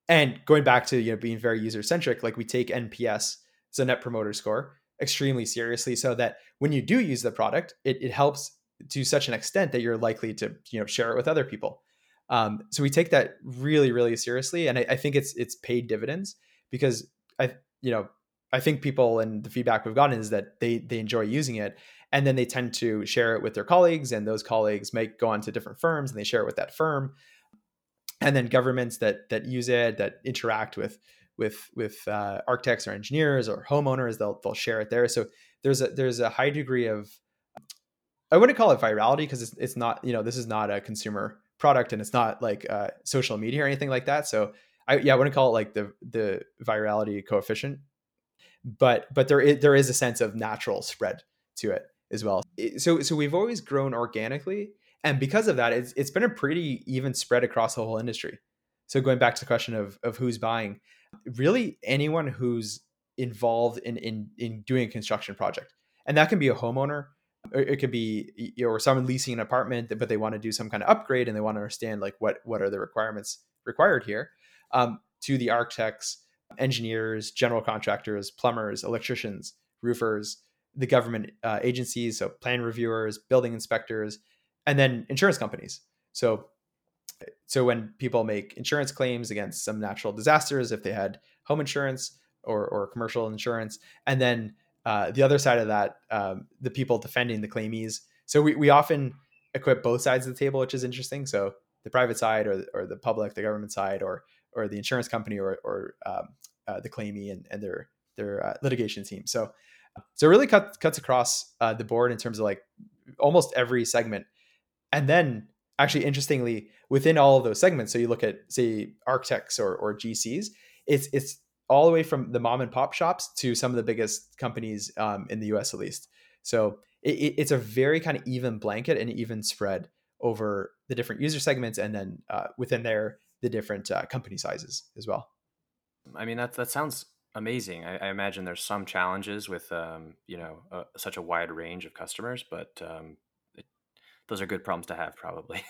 and going back to you know being very user centric, like we take NPS, so Net Promoter Score, extremely seriously, so that when you do use the product, it, it helps to such an extent that you're likely to you know share it with other people. Um, so we take that really really seriously, and I, I think it's it's paid dividends because I you know I think people and the feedback we've gotten is that they they enjoy using it, and then they tend to share it with their colleagues, and those colleagues might go on to different firms and they share it with that firm, and then governments that that use it that interact with with with uh, architects or engineers or homeowners they'll they'll share it there. So there's a there's a high degree of I wouldn't call it virality because it's, it's not, you know, this is not a consumer product and it's not like uh, social media or anything like that. So I, yeah, I wouldn't call it like the, the virality coefficient, but, but there is, there is a sense of natural spread to it as well. So, so we've always grown organically. And because of that, it's, it's been a pretty even spread across the whole industry. So going back to the question of, of who's buying, really anyone who's involved in, in, in doing a construction project. And that can be a homeowner, it could be you or someone leasing an apartment but they want to do some kind of upgrade and they want to understand like what what are the requirements required here um, to the architects engineers general contractors plumbers electricians roofers the government uh, agencies so plan reviewers building inspectors and then insurance companies so so when people make insurance claims against some natural disasters if they had home insurance or, or commercial insurance and then uh, the other side of that, um, the people defending the claimees. So we, we often equip both sides of the table, which is interesting. So the private side, or or the public, the government side, or or the insurance company, or or um, uh, the claimee and, and their their uh, litigation team. So so it really cut, cuts across uh, the board in terms of like almost every segment. And then actually, interestingly, within all of those segments, so you look at say architects or or GCs, it's it's all the way from the mom and pop shops to some of the biggest companies um, in the US at least. So it, it's a very kind of even blanket and even spread over the different user segments and then uh, within there the different uh, company sizes as well. I mean that that sounds amazing. I, I imagine there's some challenges with um, you know uh, such a wide range of customers, but um, it, those are good problems to have probably.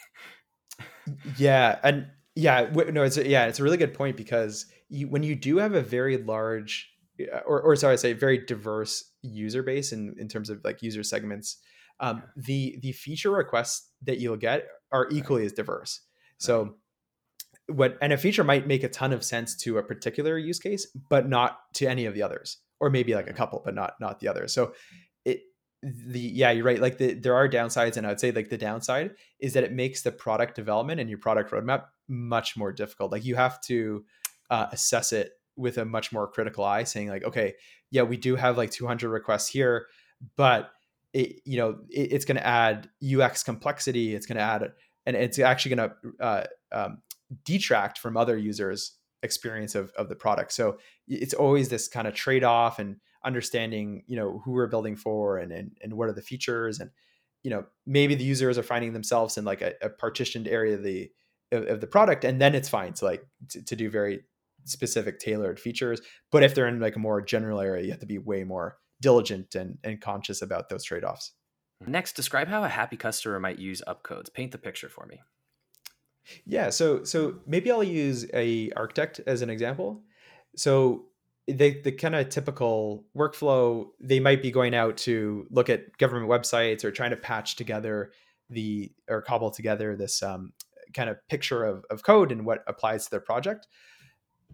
yeah, and Yeah, no, it's a, yeah, it's a really good point because you, when you do have a very large, uh, or, or sorry, I say very diverse user base in, in terms of like user segments, um, the the feature requests that you'll get are equally as diverse. So what and a feature might make a ton of sense to a particular use case, but not to any of the others, or maybe like a couple, but not not the others. So it the yeah you're right like the, there are downsides and i would say like the downside is that it makes the product development and your product roadmap much more difficult like you have to uh, assess it with a much more critical eye saying like okay yeah we do have like 200 requests here but it you know it, it's going to add ux complexity it's going to add and it's actually going to uh, um, detract from other users experience of, of the product. So it's always this kind of trade-off and understanding you know who we're building for and and, and what are the features and you know maybe the users are finding themselves in like a, a partitioned area of the of, of, the product and then it's fine to like to, to do very specific tailored features. But if they're in like a more general area you have to be way more diligent and, and conscious about those trade-offs. Next describe how a happy customer might use upcodes. Paint the picture for me yeah so so maybe i'll use a architect as an example. So the the kind of typical workflow they might be going out to look at government websites or trying to patch together the or cobble together this um, kind of picture of, of code and what applies to their project.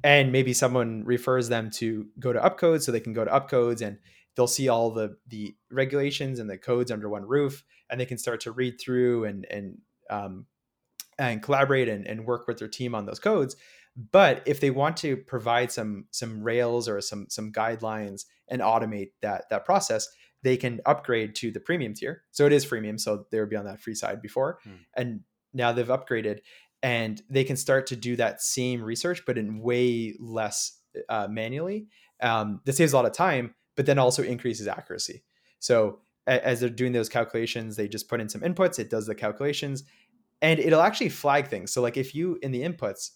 And maybe someone refers them to go to upcodes so they can go to upcodes and they'll see all the the regulations and the codes under one roof and they can start to read through and and um, and collaborate and, and work with their team on those codes. But if they want to provide some some rails or some some guidelines and automate that that process they can upgrade to the premium tier. So it is freemium so they would be on that free side before. Hmm. and now they've upgraded and they can start to do that same research but in way less uh, manually. Um, this saves a lot of time but then also increases accuracy. So as they're doing those calculations they just put in some inputs it does the calculations and it'll actually flag things so like if you in the inputs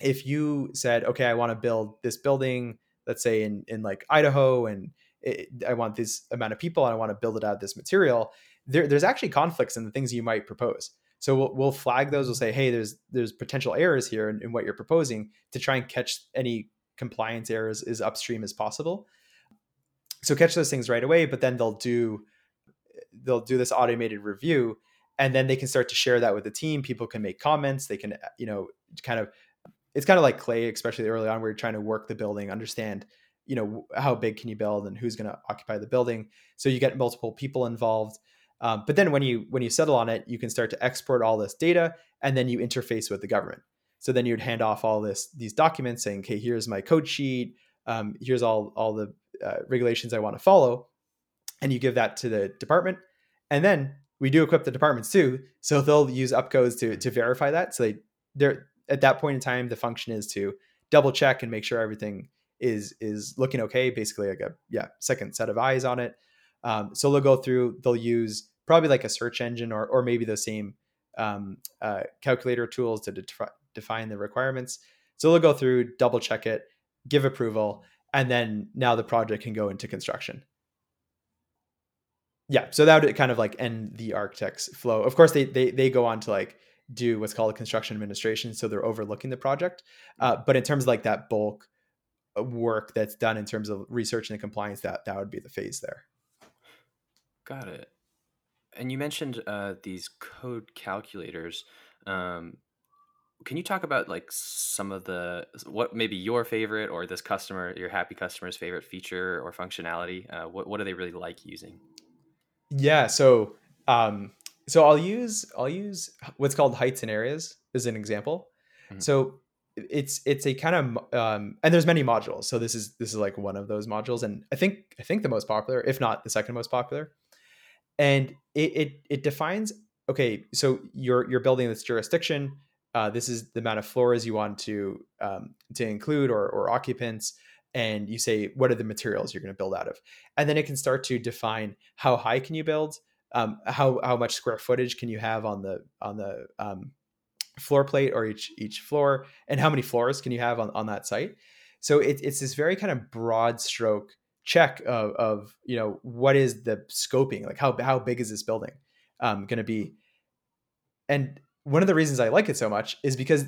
if you said, okay, I want to build this building, let's say in in like Idaho, and it, I want this amount of people, and I want to build it out of this material, there, there's actually conflicts in the things you might propose. So we'll, we'll flag those. We'll say, hey, there's there's potential errors here in, in what you're proposing to try and catch any compliance errors as upstream as possible. So catch those things right away, but then they'll do they'll do this automated review and then they can start to share that with the team people can make comments they can you know kind of it's kind of like clay, especially early on, where you're trying to work the building, understand, you know, how big can you build and who's going to occupy the building. So you get multiple people involved. Um, but then when you when you settle on it, you can start to export all this data, and then you interface with the government. So then you'd hand off all this these documents saying, "Okay, here's my code sheet. Um, here's all all the uh, regulations I want to follow," and you give that to the department, and then we do equip the departments too, so they'll use upcodes to to verify that. So they they're at that point in time, the function is to double check and make sure everything is is looking okay. Basically, like a yeah second set of eyes on it. Um, so they'll go through. They'll use probably like a search engine or or maybe the same um, uh, calculator tools to de- define the requirements. So they'll go through, double check it, give approval, and then now the project can go into construction. Yeah, so that would kind of like end the architect's flow. Of course, they they they go on to like do what's called construction administration so they're overlooking the project. Uh, but in terms of like that bulk work that's done in terms of research and compliance that that would be the phase there. Got it. And you mentioned uh, these code calculators. Um, can you talk about like some of the what maybe your favorite or this customer your happy customer's favorite feature or functionality? Uh, what, what do they really like using yeah so um, so I'll use I'll use what's called heights and areas as an example. Mm-hmm. So it's it's a kind of um, and there's many modules. So this is this is like one of those modules, and I think I think the most popular, if not the second most popular. And it it, it defines okay. So you're you're building this jurisdiction. Uh, this is the amount of floors you want to um, to include or or occupants and you say what are the materials you're going to build out of? And then it can start to define how high can you build um, how how much square footage can you have on the on the um, floor plate or each each floor, and how many floors can you have on, on that site? So it, it's this very kind of broad stroke check of, of you know what is the scoping? Like how how big is this building um, going to be? And one of the reasons i like it so much is because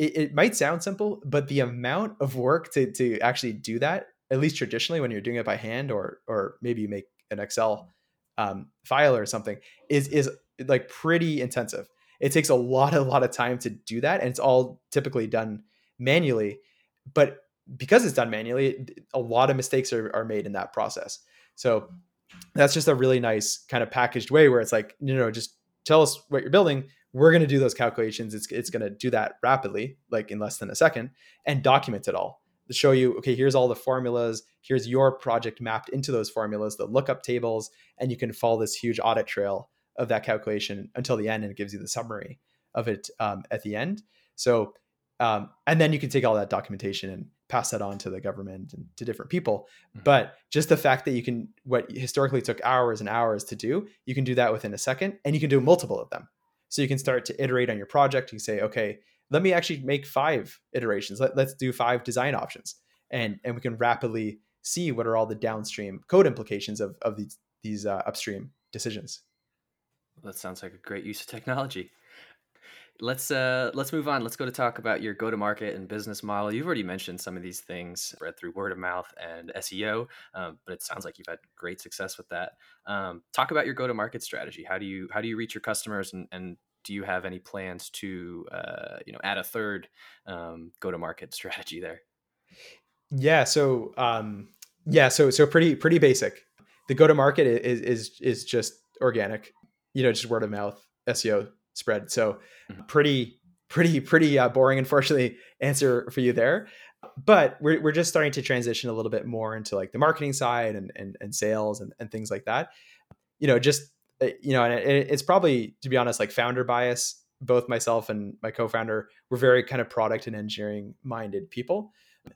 it, it might sound simple, but the amount of work to to actually do that, at least traditionally when you're doing it by hand or or maybe you make an Excel um, file or something, is is like pretty intensive. It takes a lot a lot of time to do that, and it's all typically done manually. But because it's done manually, a lot of mistakes are, are made in that process. So that's just a really nice kind of packaged way where it's like, you know, just tell us what you're building. We're going to do those calculations. It's, it's going to do that rapidly, like in less than a second, and document it all to show you, okay, here's all the formulas. Here's your project mapped into those formulas, the lookup tables, and you can follow this huge audit trail of that calculation until the end, and it gives you the summary of it um, at the end. So, um, and then you can take all that documentation and pass that on to the government and to different people. Mm-hmm. But just the fact that you can, what historically took hours and hours to do, you can do that within a second and you can do multiple of them. So you can start to iterate on your project. You say, okay, let me actually make five iterations. Let, us do five design options. And, and we can rapidly see what are all the downstream code implications of, of these, these uh, upstream decisions. That sounds like a great use of technology let's uh let's move on. Let's go to talk about your go to market and business model. You've already mentioned some of these things read through word of mouth and seo um, but it sounds like you've had great success with that. Um, talk about your go to market strategy. How do you how do you reach your customers and, and do you have any plans to uh, you know add a third um, go to market strategy there? Yeah so um, yeah so so pretty pretty basic. The go to market is is is just organic you know just word of mouth seo spread. So mm-hmm. pretty, pretty, pretty uh, boring, unfortunately, answer for you there. But we're, we're just starting to transition a little bit more into like the marketing side and, and, and sales and, and things like that. You know, just, uh, you know, and it, it's probably, to be honest, like founder bias. Both myself and my co-founder were very kind of product and engineering minded people.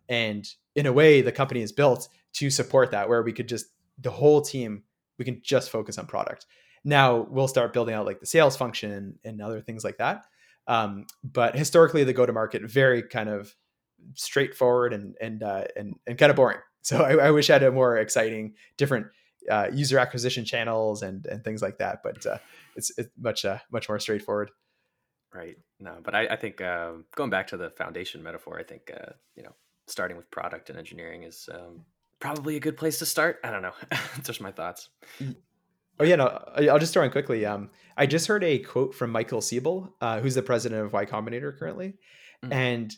And in a way, the company is built to support that, where we could just, the whole team, we can just focus on product. Now we'll start building out like the sales function and other things like that. Um, but historically, the go to market very kind of straightforward and and uh, and and kind of boring. So I, I, wish I had a more exciting, different uh, user acquisition channels and and things like that. But uh, it's it's much uh, much more straightforward. Right. No, but I, I think um, going back to the foundation metaphor, I think uh, you know starting with product and engineering is um, probably a good place to start. I don't know. It's just my thoughts. Oh yeah, no, I'll just throw in quickly. Um, I just heard a quote from Michael Siebel, uh, who's the president of Y Combinator currently, mm-hmm. and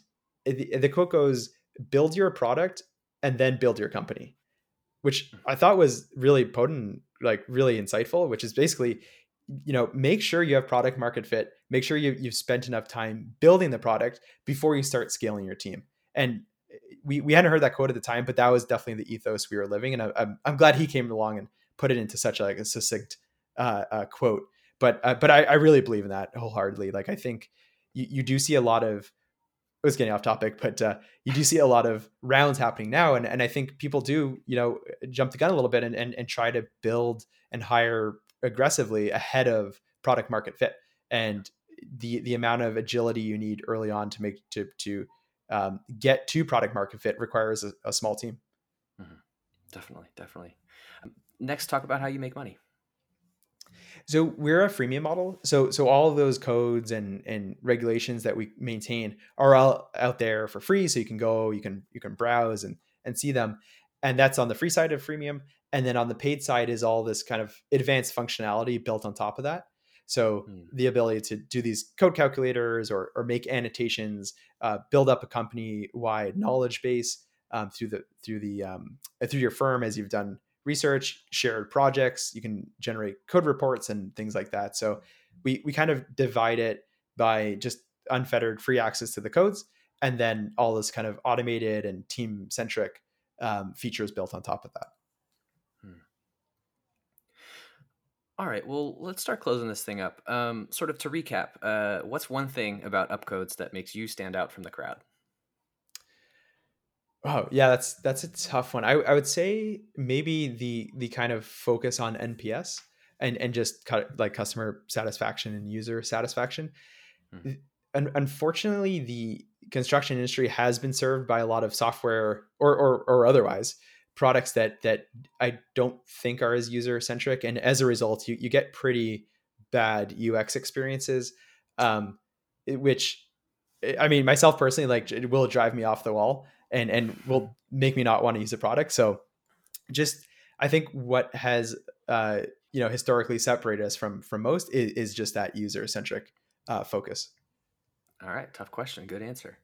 the, the quote goes, "Build your product and then build your company," which mm. I thought was really potent, like really insightful. Which is basically, you know, make sure you have product market fit. Make sure you you've spent enough time building the product before you start scaling your team. And eh, we we hadn't heard that quote at the time, but that was definitely the ethos we were living. And I, I'm I'm glad he came along and put it into such a, like a succinct uh, uh, quote. But uh, but I, I, really believe in that wholeheartedly. Like I think you, you do see a lot of it was getting off topic, but uh, you do see a lot of rounds happening now, and and I think people do you know jump the gun a little bit and and, and try to build and hire aggressively ahead of product market fit and the the amount of agility you need early on to make to to um, get to product market fit requires a, a small team. Mm-hmm. Definitely, definitely next talk about how you make money. So we're a freemium model. So so all of those codes and and regulations that we maintain are all out there for free. So you can go you can you can browse and and see them. And that's on the free side of freemium. And then on the paid side is all this kind of advanced functionality built on top of that. So hmm. the ability to do these code calculators or, or make annotations uh, build up a company wide knowledge base um, through the through the um, through your firm as you've done research, shared projects. You can generate code reports and things like that. So we we kind of divide it by just unfettered free access to the codes, and then all this kind of automated and team centric um, features built on top of that. Hmm. All right. Well, let's start closing this thing up. Um, sort of to recap, uh, what's one thing about Upcodes that makes you stand out from the crowd? Oh yeah, that's that's a tough one. I, I would say maybe the the kind of focus on NPS and and just cut, like customer satisfaction and user satisfaction. Mm-hmm. And unfortunately, the construction industry has been served by a lot of software or or, or otherwise products that that I don't think are as user centric, and as a result, you you get pretty bad UX experiences, um, which I mean, myself personally, like it will drive me off the wall and and will make me not want to use a product. So just I think what has uh, you know historically separated us from from most is, is just that user centric uh, focus. All right, tough question. Good answer.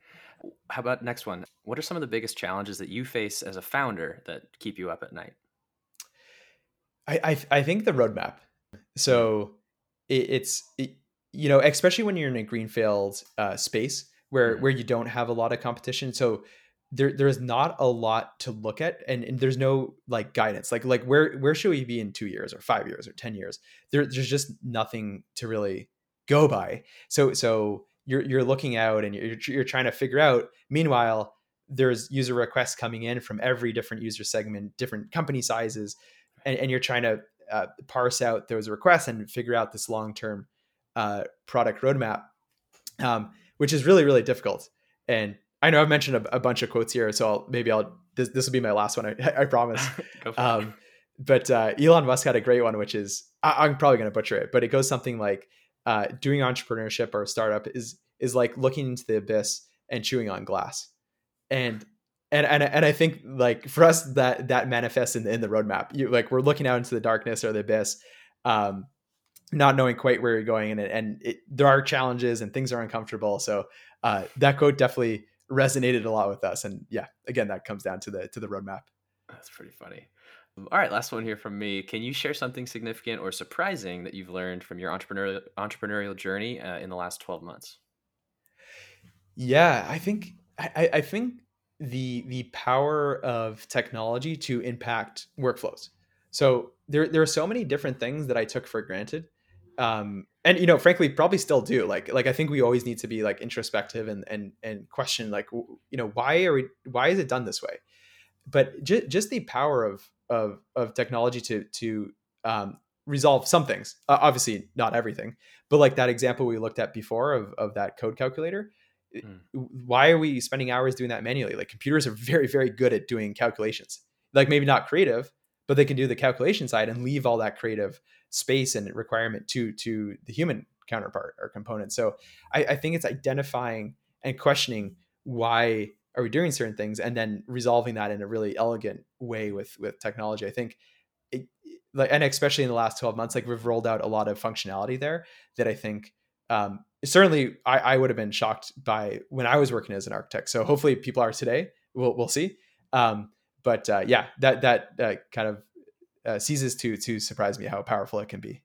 How about next one? What are some of the biggest challenges that you face as a founder that keep you up at night? I I, I think the roadmap. So it, it's it, you know especially when you're in a greenfield uh, space where mm-hmm. where you don't have a lot of competition. So there there's not a lot to look at and, and, there's no like guidance. Like like where where should we be in two years or five years or ten years? There, there's just nothing to really go by. So so you're you're looking out and you're, you're trying to figure out. Meanwhile there's user requests coming in from every different user segment different company sizes and, and you're trying to uh, parse out those requests and figure out this long-term uh, product roadmap um, which is really really difficult. And I know I've mentioned a, a bunch of quotes here, so I'll, maybe I'll this, this will be my last one. I, I promise. um, but uh, Elon Musk had a great one, which is I, am probably going to butcher it, but it goes something like uh, doing entrepreneurship or a startup is is like looking into the abyss and chewing on glass, and and and and I think like for us that that manifests in the, in the roadmap. You like we're looking out into the darkness or the abyss, um, not knowing quite where you're going, and and it, there are challenges and things are uncomfortable. So uh, that quote definitely resonated a lot with us. And yeah, again, that comes down to the to the roadmap. That's pretty funny. Um, all right, last one here from me. Can you share something significant or surprising that you've learned from your entrepreneurial entrepreneurial journey uh, in the last twelve months? Yeah, I think I, I think the the power of technology to impact workflows. So there there are so many different things that I took for granted um and you know frankly probably still do like like i think we always need to be like introspective and and and question like you know why are we why is it done this way? But ju- just the power of of of technology to to um resolve some things uh, obviously not everything but like that example we looked at before of of that code calculator mm. why are we spending hours doing that manually? Like computers are very very good at doing calculations. Like maybe not creative but they can do the calculation side and leave all that creative space and requirement to to the human counterpart or component. So I, I think it's identifying and questioning why are we doing certain things and then resolving that in a really elegant way with with technology. I think it, like and especially in the last 12 months, like we've rolled out a lot of functionality there that I think um, certainly I, I would have been shocked by when I was working as an architect. So hopefully people are today. We'll we'll see. Um, but uh, yeah, that that uh, kind of uh, ceases to to surprise me how powerful it can be.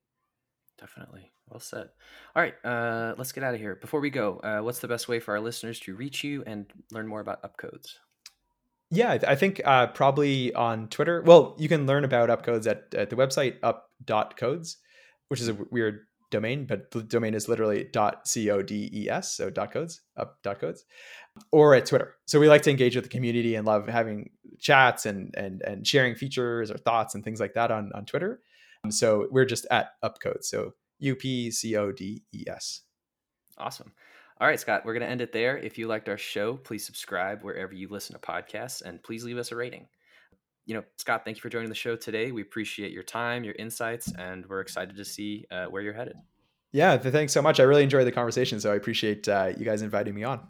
Definitely. Well said. All right, uh, let's get out of here. Before we go, uh, what's the best way for our listeners to reach you and learn more about Upcodes? Yeah, I think uh, probably on Twitter. Well, you can learn about Upcodes at, at the website up.codes, which is a weird domain, but the domain is literally .codes, so dot .codes, up.codes, or at Twitter. So we like to engage with the community and love having chats and and and sharing features or thoughts and things like that on on Twitter. Um, so we're just at upcodes. So U P C O D E S. Awesome. All right, Scott, we're going to end it there. If you liked our show, please subscribe wherever you listen to podcasts and please leave us a rating. You know, Scott, thank you for joining the show today. We appreciate your time, your insights, and we're excited to see uh, where you're headed. Yeah, thanks so much. I really enjoyed the conversation, so I appreciate uh, you guys inviting me on.